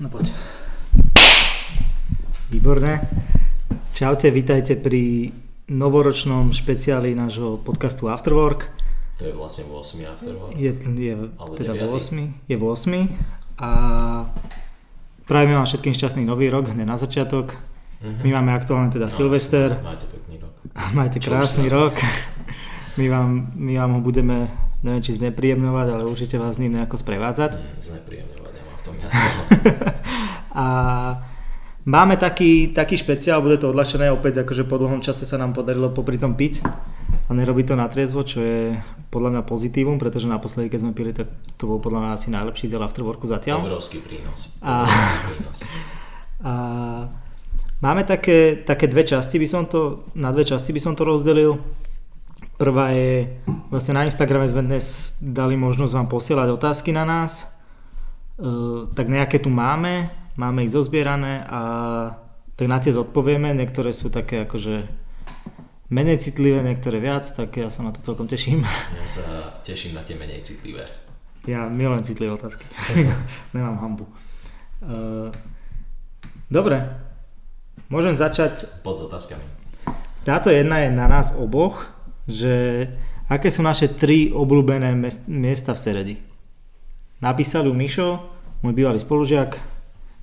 No poď. Výborné. Čaute, vítajte pri novoročnom špeciáli nášho podcastu Afterwork. To je vlastne 8. Afterwork. Je, je Ale teda 8. 9.. Je 8. A prajeme vám všetkým šťastný nový rok, hneď na začiatok. Mhm. My máme aktuálne teda No, Silvester. Máte pekný rok. Majte Čo krásny sa- rok. My vám, my vám ho budeme, neviem či znepríjemňovať, ale určite vás ním nejako sprevádzať. Mm, Znepríjemňovať, nemám v tom jasno. A máme taký, taký špeciál, bude to odľahčené, opäť akože po dlhom čase sa nám podarilo popri tom piť a nerobiť to na triezvo, čo je podľa mňa pozitívum, pretože naposledy, keď sme pili, tak to bol podľa mňa asi najlepší diel afterworku zatiaľ. Obrovský prínos. A- Obrovský prínos. A máme také, také dve časti, by som to, na dve časti by som to rozdelil. Prvá je, vlastne na Instagrame sme dnes dali možnosť vám posielať otázky na nás. E, tak nejaké tu máme, máme ich zozbierané a tak na tie zodpovieme. Niektoré sú také akože menej citlivé, niektoré viac, tak ja sa na to celkom teším. Ja sa teším na tie menej citlivé. Ja milujem citlivé otázky. Nemám hambu. E, dobre, môžem začať Pod s otázkami. Táto jedna je na nás oboch, že aké sú naše tri obľúbené miesta v Seredi. Napísal ju Mišo, môj bývalý spolužiak.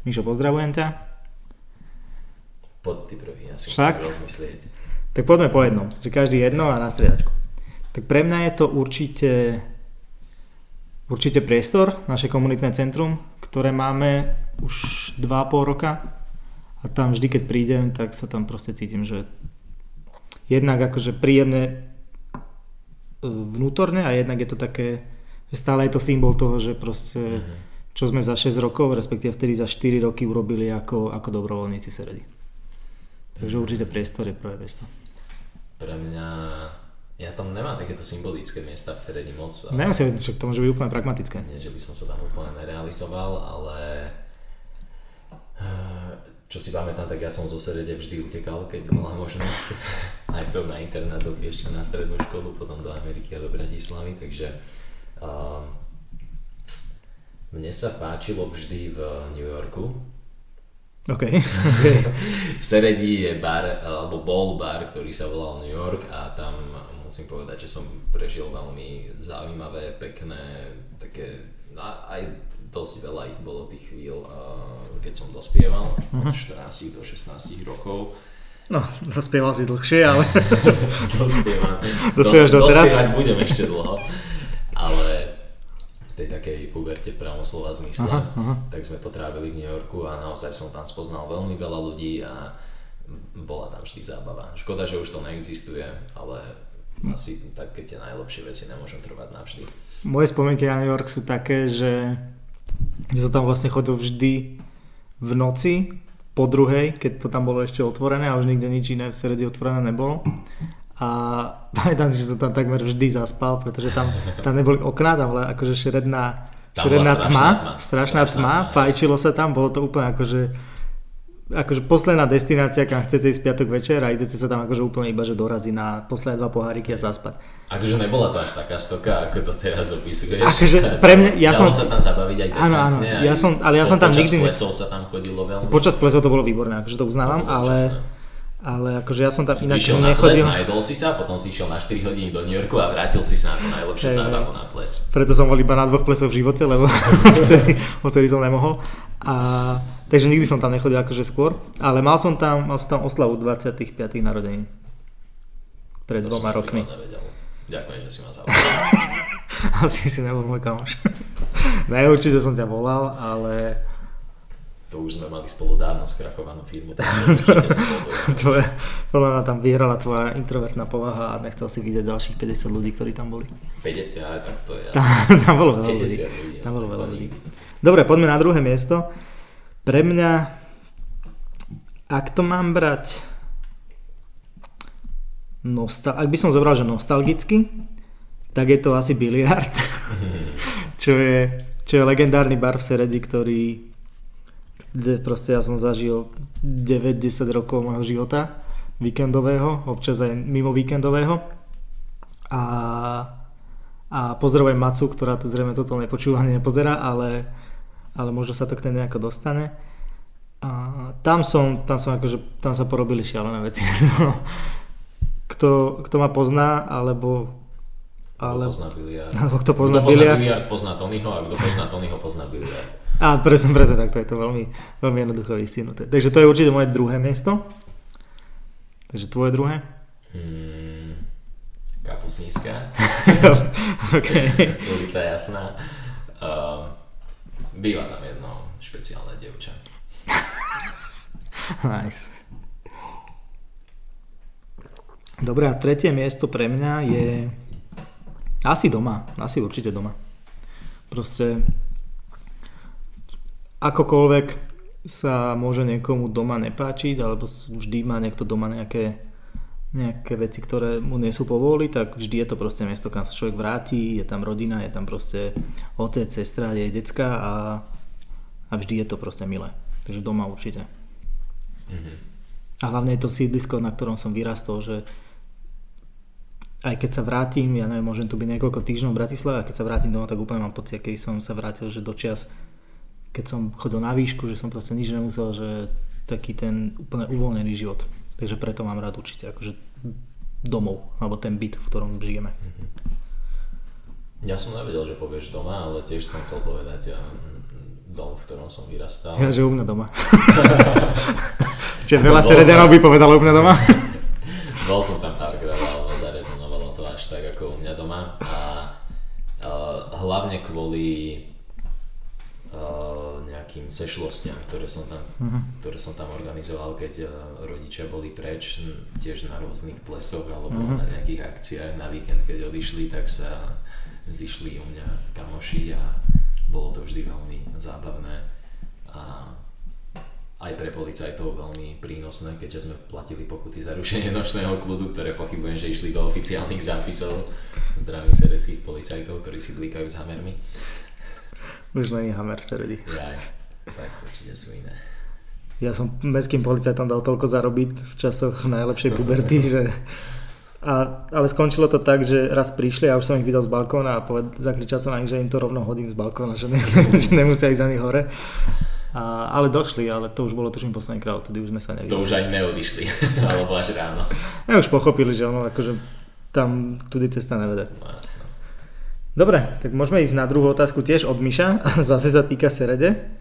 Mišo, pozdravujem ťa. Pod ty prvý, ja si musím rozmyslieť. Tak poďme po jednom, že každý jedno a na striedačku. Tak pre mňa je to určite, určite priestor, naše komunitné centrum, ktoré máme už 2,5 roka a tam vždy, keď prídem, tak sa tam proste cítim, že jednak akože príjemne vnútorne a jednak je to také, stále je to symbol toho, že proste Mhm. čo sme za 6 rokov, respektíve vtedy za 4 roky urobili ako, ako dobrovoľníci v Seredi. Takže určite priestor je prvé miesto. Pre mňa... Ja tam nemám takéto symbolické miesta v strede moc. ale- Nemusí, však to môže byť úplne pragmatické. Nie, že by som sa tam úplne nerealizoval, ale eh, čo si pamätám, tak ja som zo Serede vždy utekal, keď bola možnosť. Najprv na internát, ešte na strednú školu, potom do Ameriky a do Bratislavy, takže uh, mne sa páčilo vždy v New Yorku. OK. V Seredi je bar, alebo bol bar, ktorý sa volal New York a tam musím povedať, že som prežil veľmi zaujímavé, pekné, také, aj dosť veľa ich bolo tých chvíľ, keď som dospieval, od 14 do 16 rokov. No, dospieval si dlhšie, ale Dospievam. Dospievaš doteraz? Dospievať budem ešte dlho, ale v tej takej puberte v pravom slova zmysle, Aha, aha. tak sme to trávili v New Yorku a naozaj som tam spoznal veľmi veľa ľudí a bola tam vždy zábava. Škoda, že už to neexistuje, ale asi také tie najlepšie veci nemôžem trvať navždy. moje spomienky na New York sú také, že, že som tam vlastne chodil vždy v noci po druhej, keď to tam bolo ešte otvorené a už nikde nič iné v Seredi otvorené nebolo. A pamätám si, že som tam takmer vždy zaspal, pretože tam, tam neboli okná, tam bola akože šeredná, šeredná strašná tma, strašná Strašná tma, tma. fajčilo sa tam, bolo to úplne akože akože posledná destinácia, kam chcete ísť piatok večer a idete sa tam akože úplne iba, že dorazí na posledné dva poháriky a zaspať. Akože nebola to až taká stoka, ako to teraz opisuješ. Akože pre mňa- ja Dalo som- sa tam zabaviť aj Áno, áno, decentne, ja som- ale ja po- som tam počas nikdy ne- plesov sa tam chodilo veľmi. Počas plesov to bolo výborné, akože to uznávam, To ale, úžasné. Ale akože ja som tam inak na ples, nechodil. najedol si sa, potom si išiel na 4 hodiny do New Yorku a vrátil si sa na tú najlepšiu Hej, zábavu na ples. Preto som bol iba na dvoch plesoch v živote, lebo odtedy som nemohol. A, takže nikdy som tam nechodil akože skôr, ale mal som tam, mal som tam oslavu 25. narodenín. Pred To dvoma rokmi. nevedel. Ďakujem, že si ma zavolal. Asi si nebol môj kamoš. ne, určite som ťa volal, ale To už sme mali spolu dávno skrachovanú firmu, tak to podľa mňa tam vyhrala tvoja introvertná povaha a nechcel si vidieť ďalších 50 ľudí, ktorí tam boli. Vedieť, ja, tak to je Tam, jasné. tam bolo veľa ľudí. 50 ľudí, Tam bolo veľa ľudí. Dobre, poďme na druhé miesto. Pre mňa, ak to mám brať, nostal- ak by som zobral, že nostalgicky, tak je to asi biliard, čo je, čo je legendárny bar v Seredi, ktorý kde proste ja som zažil 9-10 rokov môjho života víkendového, občas aj mimo víkendového. A, a pozdravujem Macu, ktorá to zrejme toto nepočúva nepozerá, ale ale možno sa to k tej nejako dostane. A tam som, tam som akože, tam sa porobili šialené veci. Kto, kto ma pozná, alebo ale... Kto pozná biliard. Alebo kto pozná, kto pozná biliard. pozná Tonyho a kto pozná Tonyho pozná biliard. A presne, presne tak, to je to veľmi, veľmi jednoducho vystihnuté. Takže to je určite moje druhé miesto. Takže tvoje druhé? Hmm, kapusníska. OK. Ulica jasná. Uh, býva tam jedno špeciálne dievča. nice. Dobre, a tretie miesto pre mňa je asi doma, asi určite doma. Proste akokoľvek sa môže niekomu doma nepáčiť, alebo vždy má niekto doma nejaké, nejaké veci, ktoré mu nie sú povoli, tak vždy je to proste miesto, kam sa človek vráti, je tam rodina, je tam proste otec, sestra, je decka a, a vždy je to proste milé. Takže doma určite. Mm-hmm. A hlavne je to sídlisko, na ktorom som vyrastol, že aj keď sa vrátim, ja neviem, môžem tu byť niekoľko týždňov v Bratislave a keď sa vrátim domov, tak úplne mám pocit, keď som sa vrátil, že dočias, keď som chodil na výšku, že som proste nič nemusel, že taký ten úplne uvoľnený život. Takže preto mám rád určite akože domov, alebo ten byt, v ktorom žijeme. Ja som nevedel, že povieš doma, ale tiež som chcel povedať dom, v ktorom som vyrastal. Ja, že u mňa doma. Čiže veľa seredenov by povedalo u mňa doma. Bol som tam párkrát, ale zarezonovalo to až tak ako u mňa doma a uh, hlavne kvôli uh, nejakým sešlostiam, ktoré som tam, uh-huh. ktoré som tam organizoval, keď uh, rodičia boli preč, tiež na rôznych plesoch alebo uh-huh. na nejakých akciách na víkend, keď odišli, tak sa zišli u mňa kamoši a bolo to vždy veľmi zábavné a aj pre policajtov veľmi prínosné, keďže sme platili pokuty za rušenie nočného kľudu, ktoré pochybujem, že išli do oficiálnych zápisov zdravých sereckých policajtov, ktorí si blíkajú s hamermi. Už je hamer v Seredi. Ja, tak určite sú iné. Ja som mestským policajtom dal toľko zarobiť v časoch najlepšej puberty, že... A, ale skončilo to tak, že raz prišli a už som ich videl z balkóna a poved, zakričal som na nich, že im to rovno hodím z balkóna, že, ne, že nemusia ísť ani hore. A, ale došli, ale to už bolo tuším posledný krát, tedy už sme sa nevideli. To už ani neodišli, alebo až ráno. Ja už pochopili, že ono akože tam tudy cesta nevede. No. Dobre, tak môžeme ísť na druhú otázku tiež od Miša, zase sa týka Serede.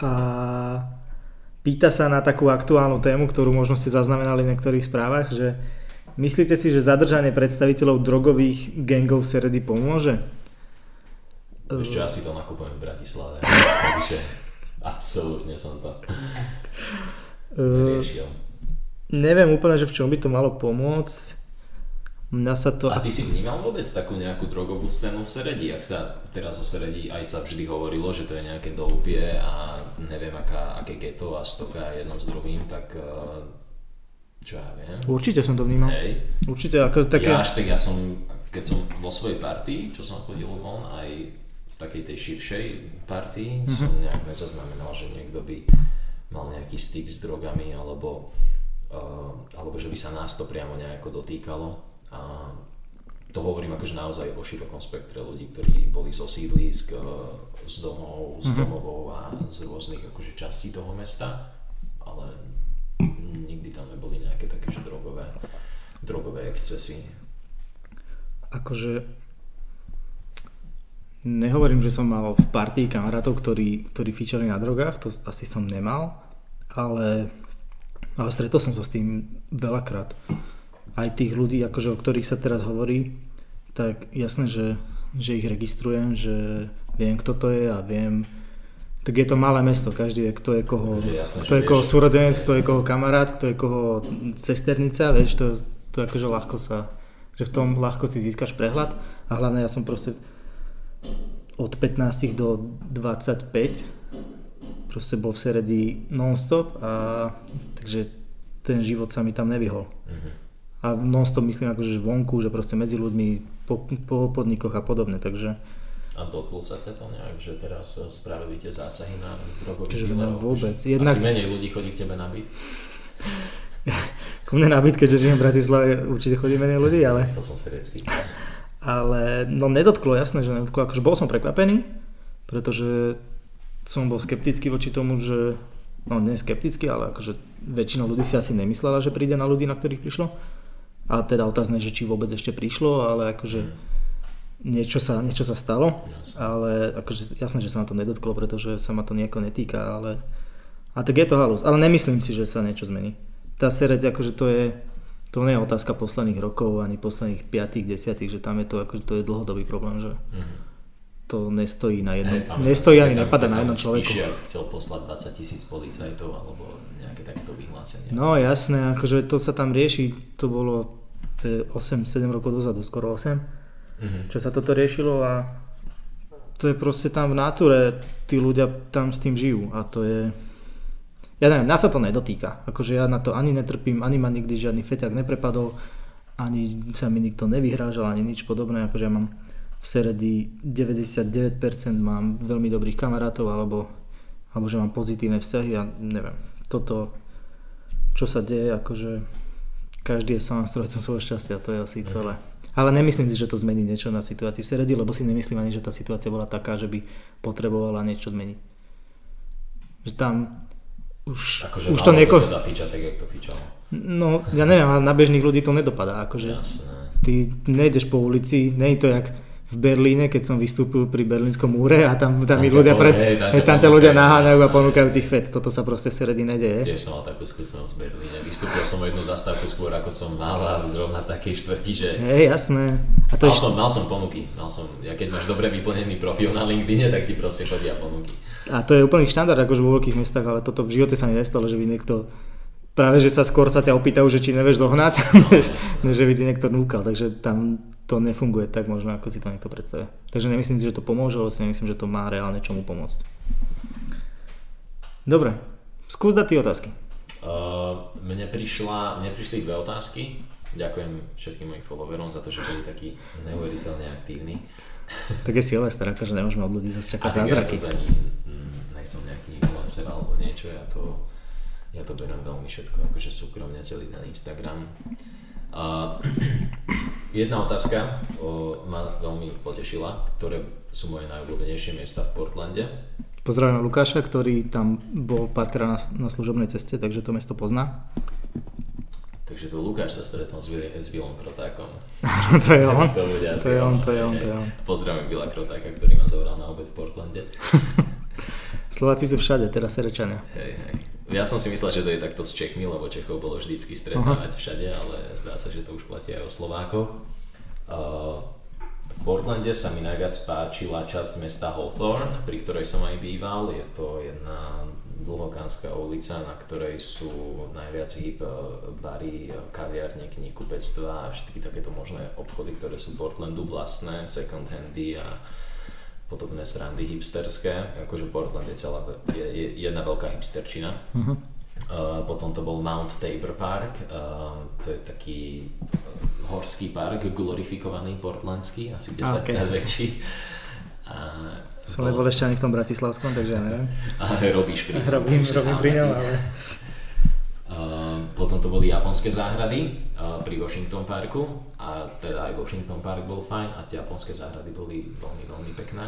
A pýta sa na takú aktuálnu tému, ktorú možno ste zaznamenali v niektorých správach, že myslíte si, že zadržanie predstaviteľov drogových gangov v Seredy pomôže? Ešte asi to nakupujem v Bratislave, takže Absolútne som to neriešil. Uh, neviem úplne, že v čom by to malo pomôcť. Mňa sa to... A ty si vnímal vôbec takú nejakú drogovú scénu v Seredi? Ak sa teraz o Seredi aj sa vždy hovorilo, že to je nejaké doupie a neviem aká, aké geto a stoka jedno s druhým, tak eh, čo ja viem. Určite som to vnímal. Hej. Určite ako také... Ja až tak, ja som, keď som vo svojej partii, čo som chodil von, aj v takej tej širšej partii mm-hmm. som nejak nezaznamenal, že niekto by mal nejaký styk s drogami alebo, uh, alebo že by sa nás to priamo nejako dotýkalo. A to hovorím akože naozaj o širokom spektre ľudí, ktorí boli zo sídlisk, uh, z domov, z mhm. domovov a z rôznych akože častí toho mesta, ale nikdy tam neboli nejaké také že drogové, drogové excesy. Akože Nehovorím, že som mal v partii kamarátov, ktorí, ktorí fičali na drogách, to asi som nemal, ale, ale stretol som sa s tým veľakrát. Aj tých ľudí, akože, o ktorých sa teraz hovorí, tak jasné, že, že ich registrujem, že viem, kto to je a viem, tak je to malé mesto, každý vie, kto je koho, jasné, kto je koho súrodenec, kto je koho kamarát, kto je koho cesternica, vieš, to, to akože ľahko sa, že v tom ľahko si získaš prehľad a hlavne ja som proste od 15 do 25 proste bol v Seredi non-stop a takže ten život sa mi tam nevyhol. Uh-huh. A non-stop myslím akože vonku, že proste medzi ľuďmi po, po podnikoch a podobne, takže a dotklo sa ťa to nejak, že teraz spravili tie zásahy na drogových dílerov? vôbec. Jednak... Asi menej ľudí chodí k tebe na byt? Ku mne na byt, keďže žijem v Bratislave, určite chodí menej ľudí, ale... Myslel som serecký. Ale no nedotklo, jasné, že nedotklo. Akože bol som prekvapený, pretože som bol skeptický voči tomu, že no nie skeptický, ale akože väčšina ľudí si asi nemyslela, že príde na ľudí, na ktorých prišlo. A teda otázne, že či vôbec ešte prišlo, ale akože niečo sa, niečo sa stalo, Jasne. ale akože jasné, že sa ma to nedotklo, pretože sa ma to nejako netýka, ale a tak je to halus. Ale nemyslím si, že sa niečo zmení. Tá sereď, akože to je, to nie je otázka posledných rokov, ani posledných 5 10 že tam je to, akože to je dlhodobý problém, že Mhm. To nestojí na jednom, pamätám nestojí ani nepada na jednom človeku. Spišiak chcel poslať 20 tisíc policajtov alebo nejaké takéto vyhlásenie. No jasné, akože to sa tam rieši, to bolo 8-7 rokov dozadu, skoro 8, Mhm. čo sa toto riešilo a to je proste tam v náture, tí ľudia tam s tým žijú a to je, ja neviem, nás sa to nedotýka, akože ja na to ani netrpím, ani ma nikdy žiadny feťak neprepadol, ani sa mi nikto nevyhrážal, ani nič podobné, akože ja mám v Seredi 99% mám veľmi dobrých kamarátov, alebo, alebo že mám pozitívne vzťahy a neviem, toto, čo sa deje, akože každý je sám strojcom svojho šťastia, to je asi celé. Ale nemyslím si, že to zmení niečo na situácii v Seredi, lebo si nemyslím ani, že tá situácia bola taká, že by potrebovala niečo zmeniť. Že tam už, Akože už to nieko... teda fičať tak, jak to fičalo. No, ja neviem, ale na bežných ľudí to nedopadá. Akože Jasné. ty nejdeš po ulici, nie je to jak v Berlíne, keď som vystúpil pri Berlínskom múre a tam, tam, Tam ľudia, pred, hej, tam tam ťa ľudia naháňajú a ponúkajú ti fet. Toto sa proste v Seredi nedeje. Tiež som mal takú skúsenosť v Berlíne. Vystúpil som o jednu zastávku skôr ako som mal a zrovna v takej štvrti, že Hej, jasné. A to mal je, som, mal som ponuky. Mal som, ja keď máš dobre vyplnený profil na LinkedIne, tak ti proste chodia ponuky. a to je úplný štandard akože vo veľkých mestách, ale toto v živote sa mi nestalo, že by niekto práve že sa skôr sa ťa opýtajú, že či nevieš zohnať, než, než že by ti niekto núkal, takže tam to nefunguje tak možno, ako si to niekto predstavuje. Takže nemyslím si, že to pomôže, ale si nemyslím, že to má reálne čomu pomôcť. Dobre, skús dať tie otázky. Uh, mne, prišla, mne prišli dve otázky. Ďakujem všetkým mojim followerom za to, že boli takí neuveriteľne aktívni. Tak je Silvester, akože nemôžeme od ľudí zase čakať tak ja zázraky. zase ani mm, nejsom nejaký influencer alebo niečo, ja to, ja to beriem veľmi všetko, akože súkromne celý ten Instagram. A jedna otázka o, ma veľmi potešila, ktoré sú moje najobľúbenejšie miesta v Portlande. Pozdravím Lukáša, ktorý tam bol párkrát na, na služobnej ceste, takže to mesto pozná. Takže tu Lukáš sa stretol s, s Willom Krotákom. to je on. To, bude To je on, to je on, to je on. Pozdravím Willa Krotáka, ktorý ma zobral na obed v Portlande. Slováci sú všade, teda Serečania. Hej, hej. Ja som si myslel, že to je takto s Čechmi, lebo Čechov bolo vždycky stretávať všade, ale zdá sa, že to už platí aj o Slovákoch. Uh, v Portlande sa mi najviac páčila časť mesta Hawthorne, pri ktorej som aj býval. Je to jedna dlhokánska ulica, na ktorej sú najviac hýb eh, bary, eh, kaviarne, knihkupectva a všetky takéto možné obchody, ktoré sú Portlandu vlastné, second handy a podobné srandy hipsterské. Akože Portland je, celá, je, je jedna veľká hipsterčina. Uh-huh. Uh, potom to bol Mount Tabor Park, uh, to je taký uh, horský park, glorifikovaný portlandský, asi 10 A, okay. krát väčší. A, Som nebol ešte ani v tom Bratislavskom, takže ja neviem. a robíš pri Robím, takže robím pri ňom, ale... Potom to boli japonské záhrady uh, pri Washington Parku a teda aj Washington Park bol fajn a tie japonské záhrady boli veľmi, veľmi pekné.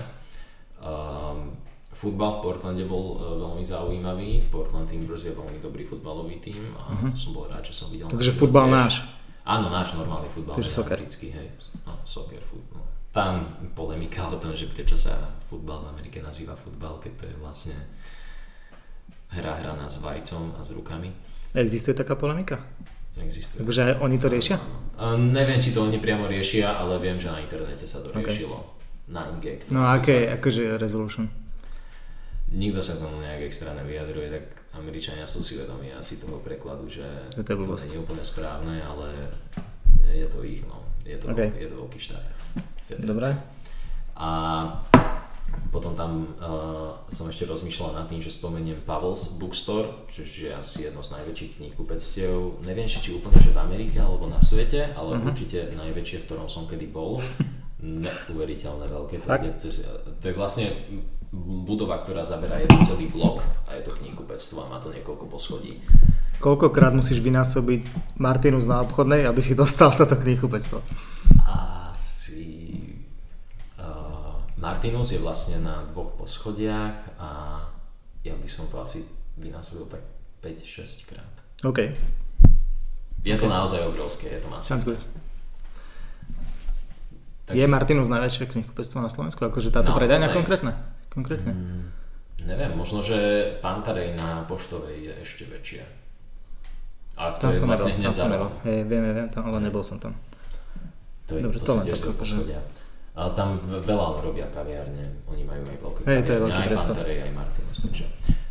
Um, futbal v Portlande bol uh, veľmi zaujímavý, Portland Timbers je veľmi dobrý futbalový tím a uh-huh. som bol rád, že som videl. Takže futbal náš. Áno, náš normálny futbal, Takže soccer. americký, hej, no, soccer, futbal. Tam polemika o tom, že prečo sa futbal v Amerike nazýva futbal, keď to je vlastne hra hraná s vajcom a s rukami. Existuje taká polemika? Existuje. Takže oni to riešia? A neviem, či to oni priamo riešia, ale viem, že na internete sa to riešilo. Na ingek. No a aké je akože resolution? Nikto sa tomu nejak extra nevyjadruje, tak Američania sú si vedomí asi toho prekladu, že to je blbosť. nie je úplne správne, ale je to ich, no. Je to, Ok. veľký, je to veľký štát. Federácia. Dobre. A potom tam uh, som ešte rozmýšľal nad tým, že spomeniem Pavels Bookstore, čo je asi jedno z najväčších knihkupectiev, neviem či, úplne že v Amerike alebo na svete, ale uh-huh. určite najväčšie, v ktorom som kedy bol. Neuveriteľné veľké. To, je, to je vlastne budova, ktorá zaberá jeden celý blok a je to knihkupectvo a má to niekoľko poschodí. Koľkokrát musíš vynásobiť Martinus na obchodnej, aby si dostal toto knihkupectvo? Asi uh, Martinus je vlastne na dvoch poschodiach a ja by som to asi vynásobil tak 5-6 krát. OK. Je to naozaj obrovské, je to masívne. Sounds good. Je Martinus najväčšie knihkupectvo na Slovensku? Akože táto No, predajňa konkrétne? Konkrétne? Mm, neviem, možno, že Pantarej na Poštovej je ešte väčšie. A to Tam je som vlastne nebol, hneď tam za som nebol. rohom. Hej, viem, viem, tam, ale nebol som tam. To, je, Dobre, to, to len tak. Ale tam ve- veľa robia kaviárne, oni majú aj veľké Hej, to je veľký aj. Pantarej, aj Martinus, takže.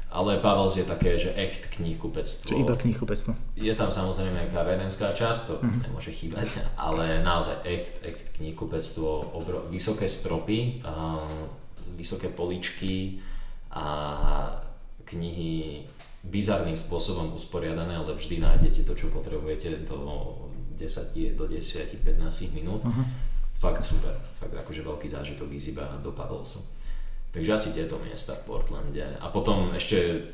Ale Pavels je také, že echt knihkupectvo. Čiže iba knihkupectvo. Je tam samozrejme aj kavernenská časť, to Mhm. nemôže chýbať, ale naozaj echt, echt knihkupectvo, obro, vysoké stropy, a vysoké poličky a knihy bizarným spôsobom usporiadané, ale vždy nájdete to, čo potrebujete do 10, die- do 10-15 minút. Mhm. Fakt super, fakt akože veľký zážitok ísť iba do Pavelsu. Takže asi tieto miesta v Portlande. A potom ešte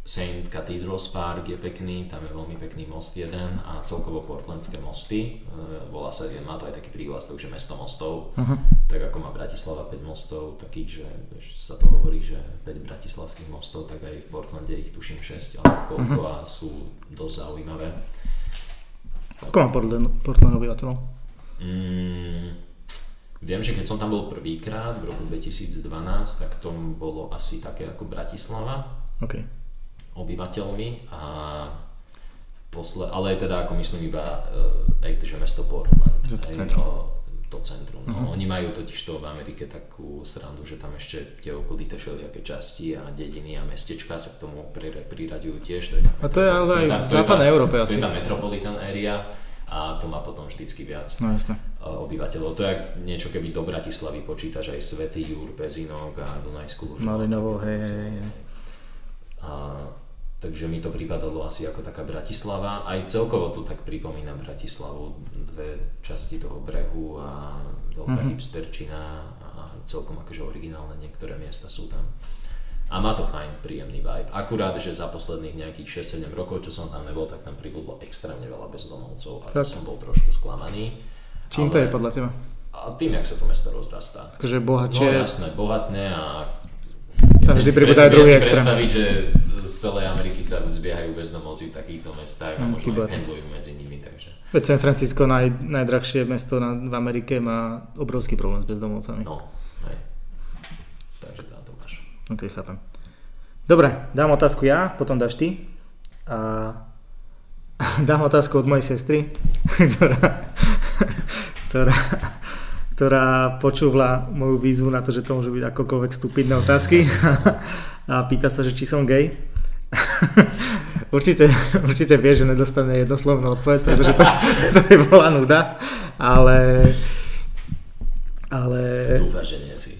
St. Cathedrals Park je pekný, tam je veľmi pekný most jeden a celkovo portlandské mosty, e, volá sa, má to aj taký prívlastok, že mesto mostov, Uh-huh. tak ako má Bratislava 5 mostov, takých, že sa to hovorí, že 5 bratislavských mostov, tak aj v Portlande ich tuším 6 alebo koľko a sú dosť zaujímavé. Koľko má Portland, Portland obyvateľov? Mm, viem, že keď som tam bol prvýkrát v roku 2012, tak to bolo asi také ako Bratislava, OK. obyvateľmi a posle, ale teda ako myslím iba uh, aj že mesto Portland. To hej, centrum. o, to centrum. No. Oni majú totiž to v Amerike takú srandu, že tam ešte tie okolité všelijaké časti a dediny a mestečka sa k tomu pri, priraďujú tiež. To je A to je ale aj v to západnej Európe To asi. je tá metropolitan area a to má potom vždycky viac No jasné. Uh, obyvateľov. To je niečo, keby do Bratislavy počítaš aj Svetý Júr, Pezinok a Dunajskú Lužinu. Malinovo, hej, hej, hej. A, takže mi to pripadalo asi ako taká Bratislava. Aj celkovo to tak pripomína Bratislavu. Dve časti toho brehu a veľká Mhm. hipsterčina a celkom akože originálne niektoré miesta sú tam. A má to fajn, príjemný vibe. Akurát, že za posledných nejakých 6-7 rokov, čo som tam nebol, tak tam pribudlo extrémne veľa bezdomovcov a Tak. som bol trošku sklamaný. Čím to Ale- je podľa teba? A tým, jak sa to mesto rozrastá. Akože No bohatšie, jasné, bohatné a... Tam vždy pribúda aj druhý extrém. predstaviť, že z celej Ameriky sa zbiehajú bezdomovci v takýchto mestách a Mm, možno to. pendlujú medzi nimi, takže... veď San Francisco, naj, najdrahšie mesto na, v Amerike, má obrovský problém s bezdomovcami. No, hej. Takže tam to máš. Ok, chápem. Dobre, dám otázku ja, potom dáš ty. A dám otázku od mojej sestry, ktorá, ktorá, ktorá počúvla moju výzvu na to, že to môžu byť akokoľvek stupidné otázky a pýta sa, že či som gay. Určite, určite vie, že nedostane jednoslovnú odpoveď, pretože to, to by bola nuda, ale, ale Dúfam, že nie si.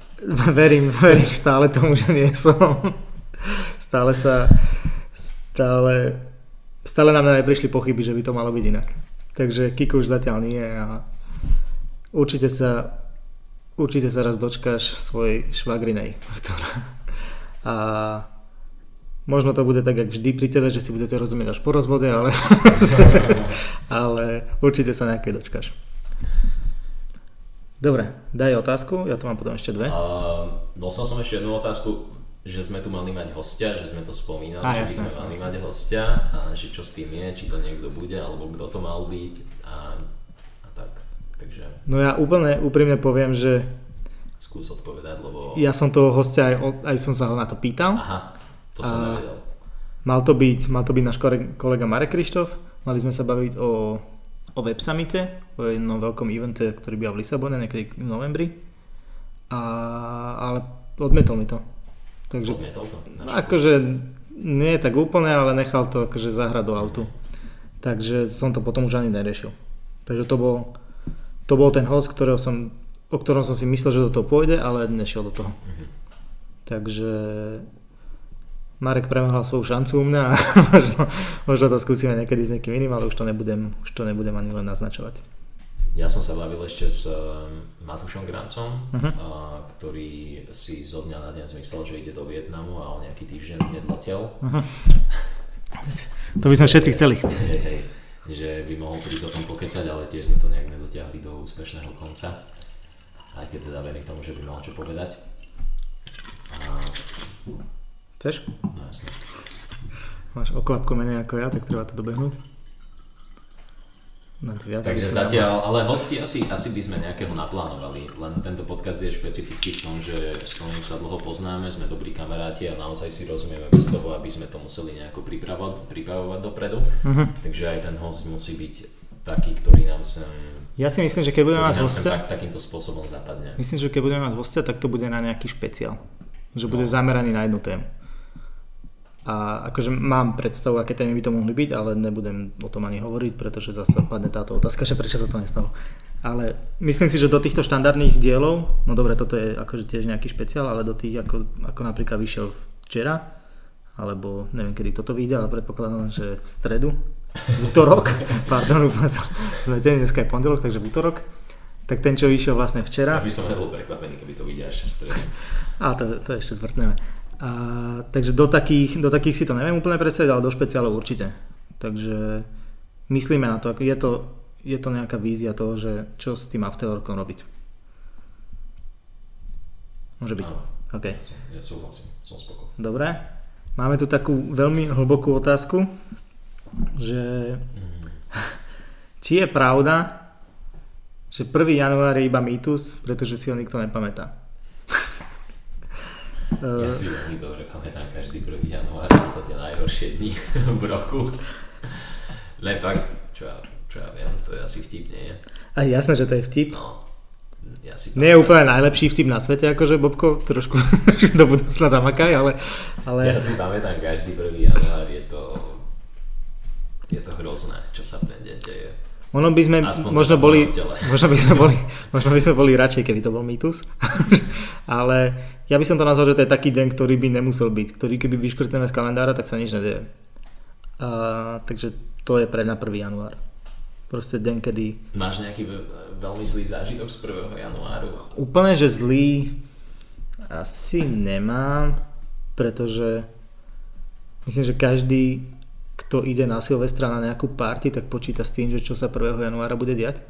verím, verím stále tomu, že nie som. Stále sa, stále, stále na mňa neprišli pochyby, že by to malo byť inak. Takže Kiko už zatiaľ nie a určite sa, určite sa raz dočkáš svojej švagrinej, ktorá a možno to bude tak, jak vždy pri tebe, že si budete rozumieť až po rozvode, ale, ale určite sa nejakej dočkáš. Dobre, daj otázku, ja tu mám potom ešte dve. A dostal som ešte jednu otázku, že sme tu mali mať hostia, že sme to spomínali, Á, že by jasné, sme jasné, mali jasné. mať hostia a že čo s tým je, či to niekto bude, alebo kto to mal byť a, a. Takže No ja úplne úprimne poviem, že skús odpovedať, lebo... ja som toho hostia aj, aj som sa ho na to pýtal. Aha, to som A- nevedel. Mal to byť, mal to byť náš kolega Marek Krištof. Mali sme sa baviť o, o Web Summite, o jednom veľkom evente, ktorý byl v Lisabone niekedy v novembri. A, ale odmietol mi to. Takže Odmietol to? No, akože nie tak úplne, ale nechal to akože zahrať do autu. Takže som to potom už ani neriešil. Takže to bol, to bol ten host, ktorého som, o ktorom som si myslel, že do toho pôjde, ale nešiel do toho. Mhm. Takže Marek premehral svoju šancu u mňa a možno, možno to skúsime niekedy s niekým iným, ale už to nebudem, už to nebudem ani len naznačovať. Ja som sa bavil ešte s um, Matušom Grancom, Mhm. a, ktorý si zo dňa na deň zmyslel, že ide do Vietnamu a o nejaký týždeň nedletel. To by sme všetci chceli. Hej, hej, že by mohol prísť o tom pokecať, ale tiež sme to nejak nedotiahli do úspešného konca. aj keď teda verím tomu, že by mal čo povedať. A... Chceš? No jasne. Máš okvapko menej ako ja, tak treba to dobehnúť. No, viac, Takže zatiaľ, ale hosti asi, asi by sme nejakého naplánovali, len tento podcast je špecifický v tom, že s Tonym sa dlho poznáme, sme dobrí kamaráti a naozaj si rozumieme bez toho, aby sme to museli nejako pripravovať, pripravovať dopredu. Uh-huh. Takže aj ten host musí byť taký, ktorý nám sem ja si myslím, že keď budeme mať hostia... Tak, takýmto spôsobom zapadne. Myslím, že keď budeme mať hostia, tak to bude na nejaký špeciál. Že bude no. zameraný na jednu tému. A akože mám predstavu, aké témy by to mohli byť, ale nebudem o tom ani hovoriť, pretože zase padne táto otázka, že prečo sa to nestalo. Ale myslím si, že do týchto štandardných dielov, no dobre, toto je akože tiež nejaký špeciál, ale do tých, ako, ako napríklad vyšiel včera, alebo neviem, kedy toto vyjde, ale predpokladám, že v stredu, v útorok, pardon, sme ten dneska je pondelok, takže v útorok, tak ten, čo vyšiel vlastne včera. Ja by som nebol prekvapený, keby to vidíš až v stredu. A to, to ešte zvrtneme. A, takže do takých, do takých si to neviem úplne predstaviť, ale do špeciálov určite. Takže myslíme na to, je to, je to nejaká vízia toho, že čo s tým afterworkom robiť. Môže byť. Áno, okay. ja, súhlasím, som spokojný. Dobre. Máme tu takú veľmi hlbokú otázku, že mm. či je pravda, že 1. január je iba mýtus, pretože si ho nikto nepamätá. Ja si veľmi dobre pamätám každý 1. január, sú to tie najhoršie dni v roku. Ne, fakt, čo ja, čo ja viem, to je asi vtip, nie je? A jasné, že to je vtip. No, ja si Nie je úplne najlepší vtip na svete, akože Bobko, trošku do budúcna zamakaj, ale, ale... Ja si pamätám každý 1. január, je to, je to hrozné, čo sa v ten deň deje. Ono by sme Aspoň možno boli, možno by sme boli, možno by sme boli radšej, keby to bol mýtus. Ale ja by som to nazval, že to je taký deň, ktorý by nemusel byť. Ktorý keby vyškrtneme z kalendára, tak sa nič nedeje. Uh, takže to je pre na 1. január. Proste deň, kedy... Máš nejaký veľmi zlý zážitok z 1. januáru? Úplne, že zlý asi nemám, pretože myslím, že každý kto ide na Silvestra na nejakú party, tak počíta s tým, že čo sa 1. januára bude diať.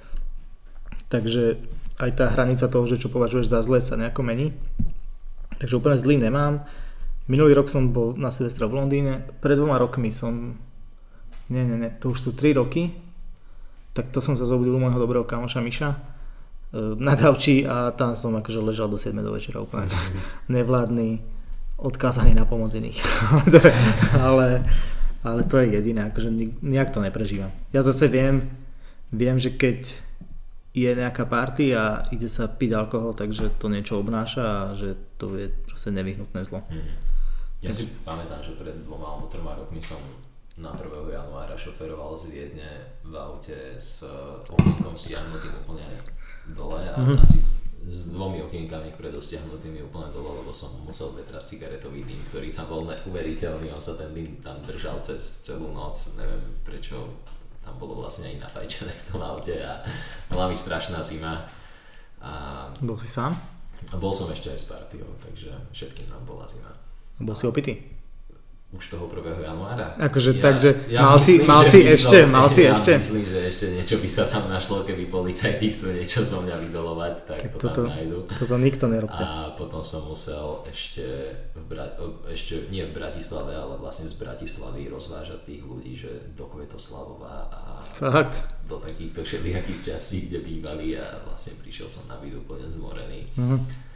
Takže aj tá hranica toho, že čo považuješ za zlé sa nejako mení. Takže úplne zlý nemám. Minulý rok som bol na Silvestra v Londýne, pred dvoma rokmi som, nie, nie, nie, to už sú 3 roky, tak to som sa zobudil u môjho dobrého kamoša Miša e, na gauči a tam som akože ležal do 7 do večera úplne nevládny, odkázaný na pomoc iných. ale, ale to je jediné, akože nejak to neprežívam. Ja zase viem, viem, že keď je nejaká party a ide sa piť alkohol, takže to niečo obnáša a že to je proste nevyhnutné zlo. Hmm. Ja si pamätám, že pred dvoma alebo troma rokmi som na 1. januára šoferoval z Viedne v aute s okienkom stiahnutým úplne dole a mm-hmm. asi s dvomi okienkami predosiahnutými úplne dole, lebo som musel vetrať cigaretový dým, ktorý tam bol neuveriteľný, on sa ten dým tam držal cez celú noc, neviem prečo tam bolo vlastne aj nafajčené v tom aute a bola mi strašná zima. A... Bol si sám? A bol som ešte aj s partiou, takže všetkým nám bola zima. A bol si opitý? Už toho 1. januára. Akože ja, takže ja mal myslím, si, mal si ešte, som, mal si ja ešte. myslím, že ešte niečo by sa tam našlo, keby policajti chcú niečo zo mňa vydolovať, tak to toto, tam nájdu. Toto nikto nerobte. A potom som musel ešte, v Brat, ešte nie v Bratislave, ale vlastne z Bratislavy rozvážať tých ľudí, že do Kvetoslavova a Fakt? do takýchto všelijakých častí, kde bývali a vlastne prišiel som na vid úplne zmorený. Uh-huh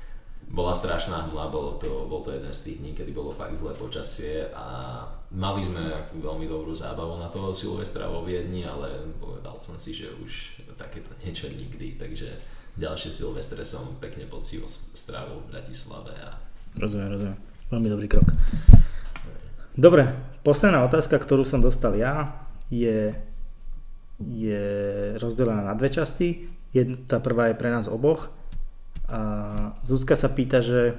bola strašná hmla, bolo to, bol to jeden z tých dní, kedy bolo fakt zlé počasie a mali sme veľmi dobrú zábavu na toho Silvestra vo Viedni, ale povedal som si, že už takéto niečo nikdy, takže ďalšie Silvestre som pekne poctivo strávil v Bratislave. A... Rozumiem, rozumiem. Veľmi dobrý krok. Dobre, posledná otázka, ktorú som dostal ja, je, je rozdelená na dve časti. Jedna, tá prvá je pre nás oboch a Zuzka sa pýta, že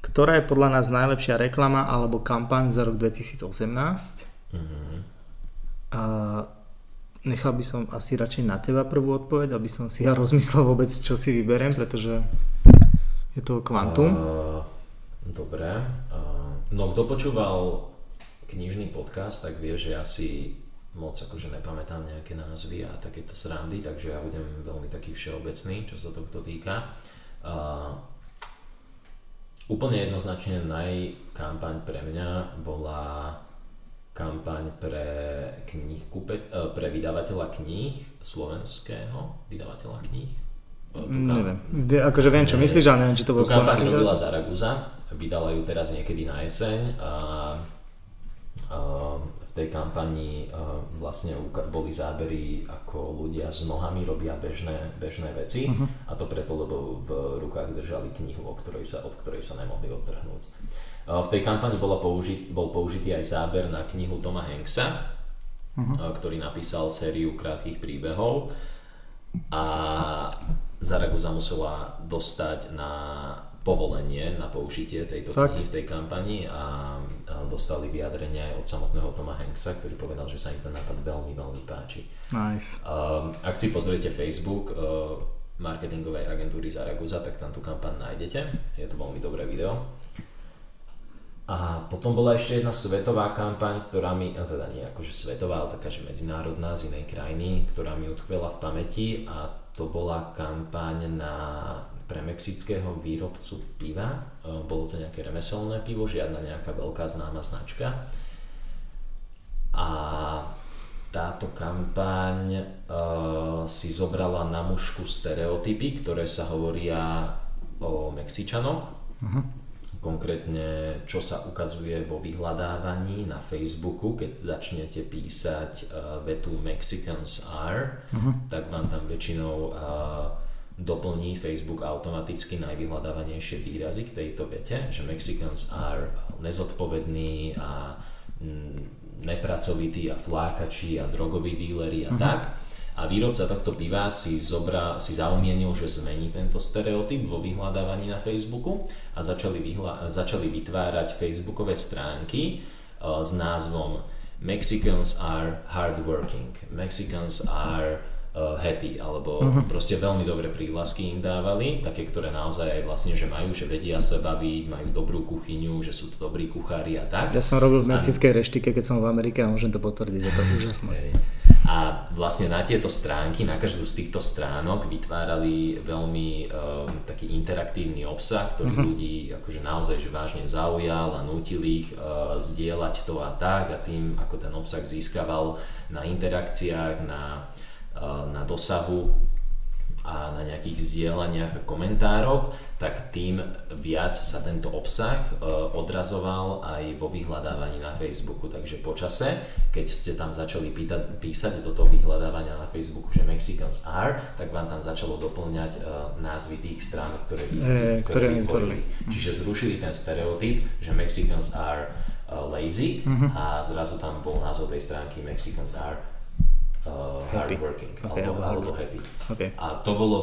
ktorá je podľa nás najlepšia reklama alebo kampaň za rok 2018? Mm-hmm. A nechal by som asi radšej na teba prvú odpoveď, aby som si ja rozmyslel vôbec, čo si vyberiem, pretože je to kvantum. Uh, dobre. Uh, no kto počúval knižný podcast, tak vie, že ja si moc akože nepamätám nejaké názvy a takéto srandy, takže ja budem veľmi taký všeobecný, čo sa tohto týka. Uh, úplne jednoznačne najkampaň pre mňa bola kampaň pre knihkupe, pre vydavateľa kníh slovenského vydavateľa kníh. Mm, neviem. Vie, akože viem, čo myslíš, ale neviem, či to bol Tú kampaň robila Zaraguza, vydala ju teraz niekedy na jeseň a, a tej kampani vlastne boli zábery, ako ľudia s nohami robia bežné, bežné veci uh-huh. a to preto, lebo v rukách držali knihu, o ktorej sa, od ktorej sa nemohli odtrhnúť. V tej kampani bola použit, bol použitý aj záber na knihu Toma Hanksa, uh-huh. ktorý napísal sériu krátkých príbehov a Zaragoza musela dostať na povolenie na použitie tejto knihy v tej kampani a dostali vyjadrenia aj od samotného Toma Hanksa, ktorý povedal, že sa im ten nápad veľmi, veľmi páči. Nice. Um, ak si pozriete Facebook uh, marketingovej agentúry Zaragoza, tak tam tú kampaň nájdete. Je to veľmi dobré video. A potom bola ešte jedna svetová kampaň, ktorá mi, no teda nie akože svetová, ale taká, že medzinárodná z inej krajiny, ktorá mi utkvela v pamäti a to bola kampaň na, pre mexického výrobcu piva. E, bolo to nejaké remeselné pivo, žiadna nejaká veľká známa značka. A táto kampaň uh, si zobrala na mužku stereotypy, ktoré sa hovoria o Mexičanoch. Uh-huh. Konkrétne, čo sa ukazuje vo vyhľadávaní na Facebooku, keď začnete písať uh, vetu Mexicans are, uh-huh. tak vám tam väčšinou uh, doplní Facebook automaticky najvyhľadávanejšie výrazy k tejto vete, že Mexicans are nezodpovední a mm, nepracovití a flákači a drogoví díleri a uh-huh. tak a výrobca tohto piva si, zobra, si zaumienil, že zmení tento stereotyp vo vyhľadávaní na Facebooku a začali, vyhľa, začali vytvárať facebookové stránky uh, s názvom Mexicans are hardworking, Mexicans are happy, alebo uh-huh. proste veľmi dobré príhlasky im dávali, také, ktoré naozaj aj vlastne, že majú, že vedia sa baviť, majú dobrú kuchyňu, že sú to dobrí kuchári a tak. Ja som robil v mexickej reštike, keď som v Amerike a môžem to potvrdiť, je to úžasné. A vlastne na tieto stránky, na každú z týchto stránok vytvárali veľmi um, taký interaktívny obsah, ktorý uh-huh. ľudí akože naozaj že vážne zaujal a nútil ich uh, zdieľať to a tak a tým, ako ten obsah získaval na interakciách, na, na dosahu a na nejakých zdieľaniach a komentároch, tak tým viac sa tento obsah e, odrazoval aj vo vyhľadávaní na Facebooku. Takže počase, keď ste tam začali pýtať, písať do toho vyhľadávania na Facebooku, že Mexicans are, tak vám tam začalo doplňať e, názvy tých strán, ktoré, e, ktoré vytvorili. Čiže zrušili ten stereotyp, že Mexicans are lazy uh-huh. a zrazu tam bol názov tej stránky Mexicans are uh, hardworking okay, alebo, alebo happy. Okay. A to bolo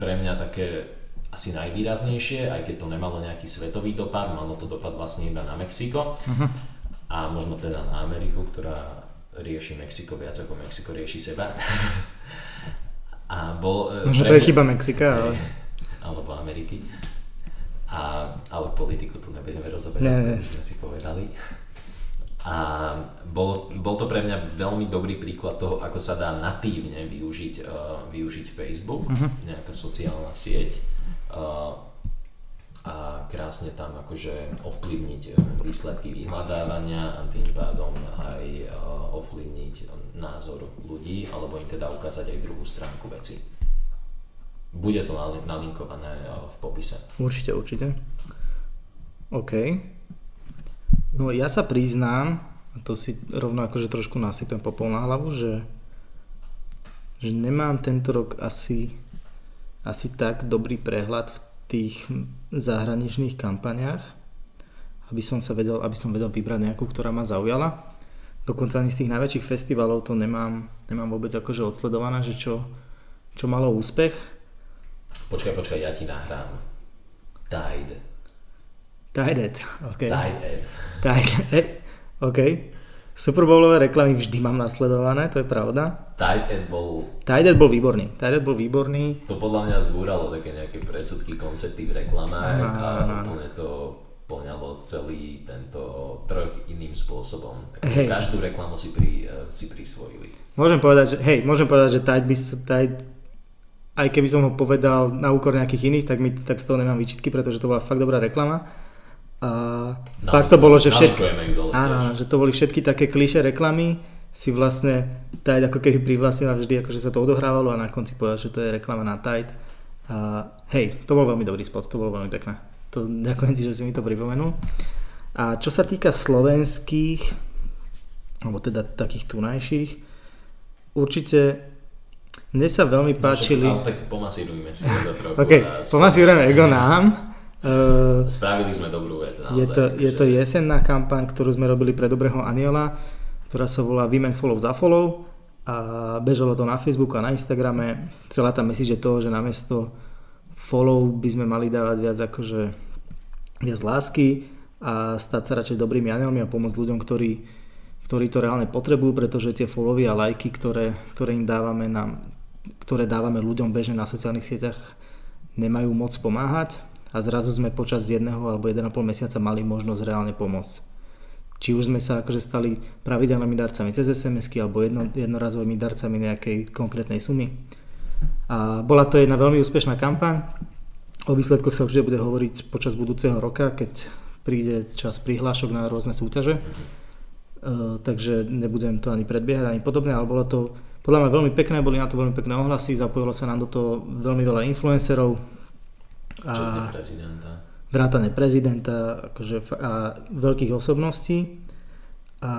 pre mňa také asi najvýraznejšie, aj keď to nemalo nejaký svetový dopad, malo to dopad vlastne iba na Mexiko uh-huh. a možno teda na Ameriku, ktorá rieši Mexiko viac ako Mexiko rieši seba. a bol, e, možno to je chyba Mexika, ale... Alebo Ameriky. A, ale politiku tu nebudeme rozoberať, už sme si povedali. A bol, bol to pre mňa veľmi dobrý príklad toho, ako sa dá natívne využiť, uh, využiť Facebook, uh-huh. nejaká sociálna sieť uh, a krásne tam akože ovplyvniť uh, výsledky vyhľadávania a tým pádom aj uh, ovplyvniť názor ľudí alebo im teda ukázať aj druhú stránku veci. Bude to nalinkované uh, v popise. Určite, určite. OK. No ja sa priznám, to si rovno akože trošku nasypem popol na hlavu, že, že nemám tento rok asi, asi tak dobrý prehľad v tých zahraničných kampaniách, aby som sa vedel, aby som vedel vybrať nejakú, ktorá ma zaujala. Dokonca ani z tých najväčších festivalov to nemám, nemám vôbec akože odsledované, že čo, čo malo úspech. Počkaj, počkaj, ja ti nahrám. Tide. Tided, ok. Tided. Tided, ok. Super Bowlové reklamy vždy mám nasledované, to je pravda. Tided bol... Tided bol výborný, Tided bol výborný. To podľa mňa zbúralo také nejaké predsudky, koncepty v reklamách a, a úplne to poňalo celý tento trh iným spôsobom. Hej. Každú reklamu si, pri, eh, si prisvojili. Môžem povedať, že, hej, môžem povedať, že Tide by s- Tide, aj keby som ho povedal na úkor nejakých iných, tak, mi, tak z toho nemám výčitky, pretože to bola fakt dobrá reklama. A fakt to bolo, že všetky, áno, že to boli všetky také kliše reklamy, si vlastne Tide ako keby privlastnila vždy, akože sa to odohrávalo a na konci povedal, že to je reklama na Tide. A hej, to bol veľmi dobrý spot, to bolo veľmi pekné. To, ďakujem ti, že si mi to pripomenul. A čo sa týka slovenských, alebo teda takých tunajších, určite mne sa veľmi páčili... Ale tak pomasírujme si to trochu. OK, pomasírujeme ego nám. Uh, Spravili sme dobrú vec. Naozaj, je, to, je to jesenná kampaň, ktorú sme robili pre Dobrého Aniela, ktorá sa volá Women Follow za Follow a bežalo to na Facebooku a na Instagrame. Celá tá message je to, že namiesto follow by sme mali dávať viac akože viac lásky a stať sa radšej dobrými anielmi a pomôcť ľuďom, ktorí, ktorí to reálne potrebujú, pretože tie followy a lajky, ktoré, ktoré im dávame nám, ktoré dávame ľuďom bežne na sociálnych sieťach, nemajú moc pomáhať a zrazu sme počas jedného alebo 1,5 mesiaca mali možnosť reálne pomôcť. Či už sme sa akože stali pravidelnými darcami cez SMS-ky alebo jedno, jednorazovými darcami nejakej konkrétnej sumy. A bola to jedna veľmi úspešná kampaň. O výsledkoch sa určite bude hovoriť počas budúceho roka, keď príde čas prihlášok na rôzne súťaže. Uh, takže nebudem to ani predbiehať, ani podobné, ale bolo to podľa mňa veľmi pekné, boli na to veľmi pekné ohlasy, zapojilo sa nám do toho veľmi veľa influencerov. Včetne prezidenta. vrátane prezidenta akože, a veľkých osobností. A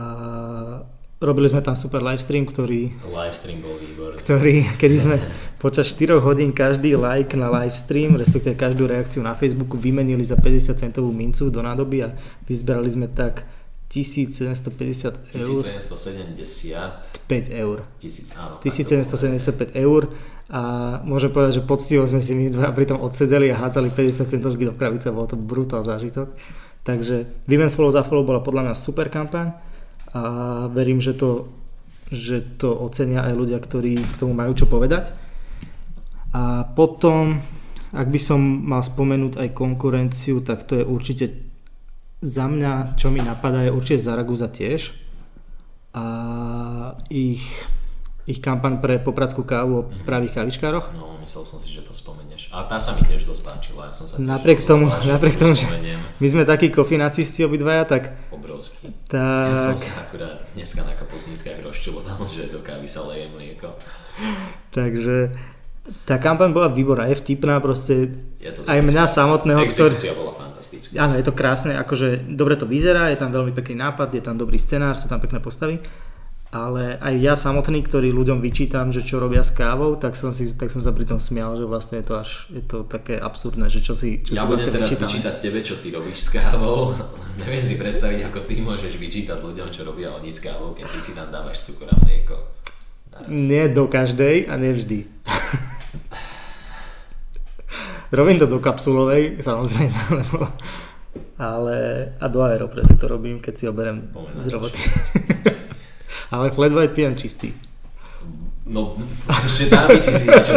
robili sme tam super livestream, ktorý, Livestream bol výborný. ktorý, kedy sme počas 4 hodín každý like na livestream, respektíve každú reakciu na Facebooku vymenili za 50 centovú mincu do nádoby a vyzberali sme tak 1750 eur, 1770, 5 eur. 1000, áno. 1775 eur a môžem povedať, že poctivo sme si my dva pri tom odsedeli a hádzali 50 centovky do krabice, bolo to brutál zážitok. Takže Women Follow za Follow bola podľa mňa super kampaň a verím, že to, že to ocenia aj ľudia, ktorí k tomu majú čo povedať. A potom, ak by som mal spomenúť aj konkurenciu, tak to je určite za mňa, čo mi napadá, je určite Zaragoza tiež. A ich, ich kampaň pre popradskú kávu o pravých kávičkároch. No, myslel som si, že to spomenieš. A tá sa mi tiež dosť páčila. Ja som sa Napriek tomu, že napriek to tomu, že my sme takí kofinacisti obidvaja, tak, Obrovský. Ja som tak, sa akurát dneska na kapusníckach rozčuloval, že do kávy sa leje mlieko. takže tá kampaň bola výborná, je vtipná proste, Je to aj mňa samotného, ktorý, bola fantastická. Áno, je to krásne, akože dobre to vyzerá, je tam veľmi pekný nápad, je tam dobrý scenár, sú tam pekné postavy, ale aj ja samotný, ktorý ľuďom vyčítam, že čo robia s kávou, tak som, si, tak som sa pri tom smial, že vlastne je to až je to také absurdné, že čo si, čo Ja si vlastne teraz vyčítať tebe, čo ty robíš s kávou. Neviem si predstaviť, ako ty môžeš vyčítať ľuďom, čo robia oni s kávou, keď ty si tam dávaš cukor a mlieko. Naraz. Nie do každej a nevždy. Robím to do kapsulovej, samozrejme, lebo, ale a do aeropresu to robím, keď si oberem z roboty. ale flat white pijem čistý. No, ešte by si si niečo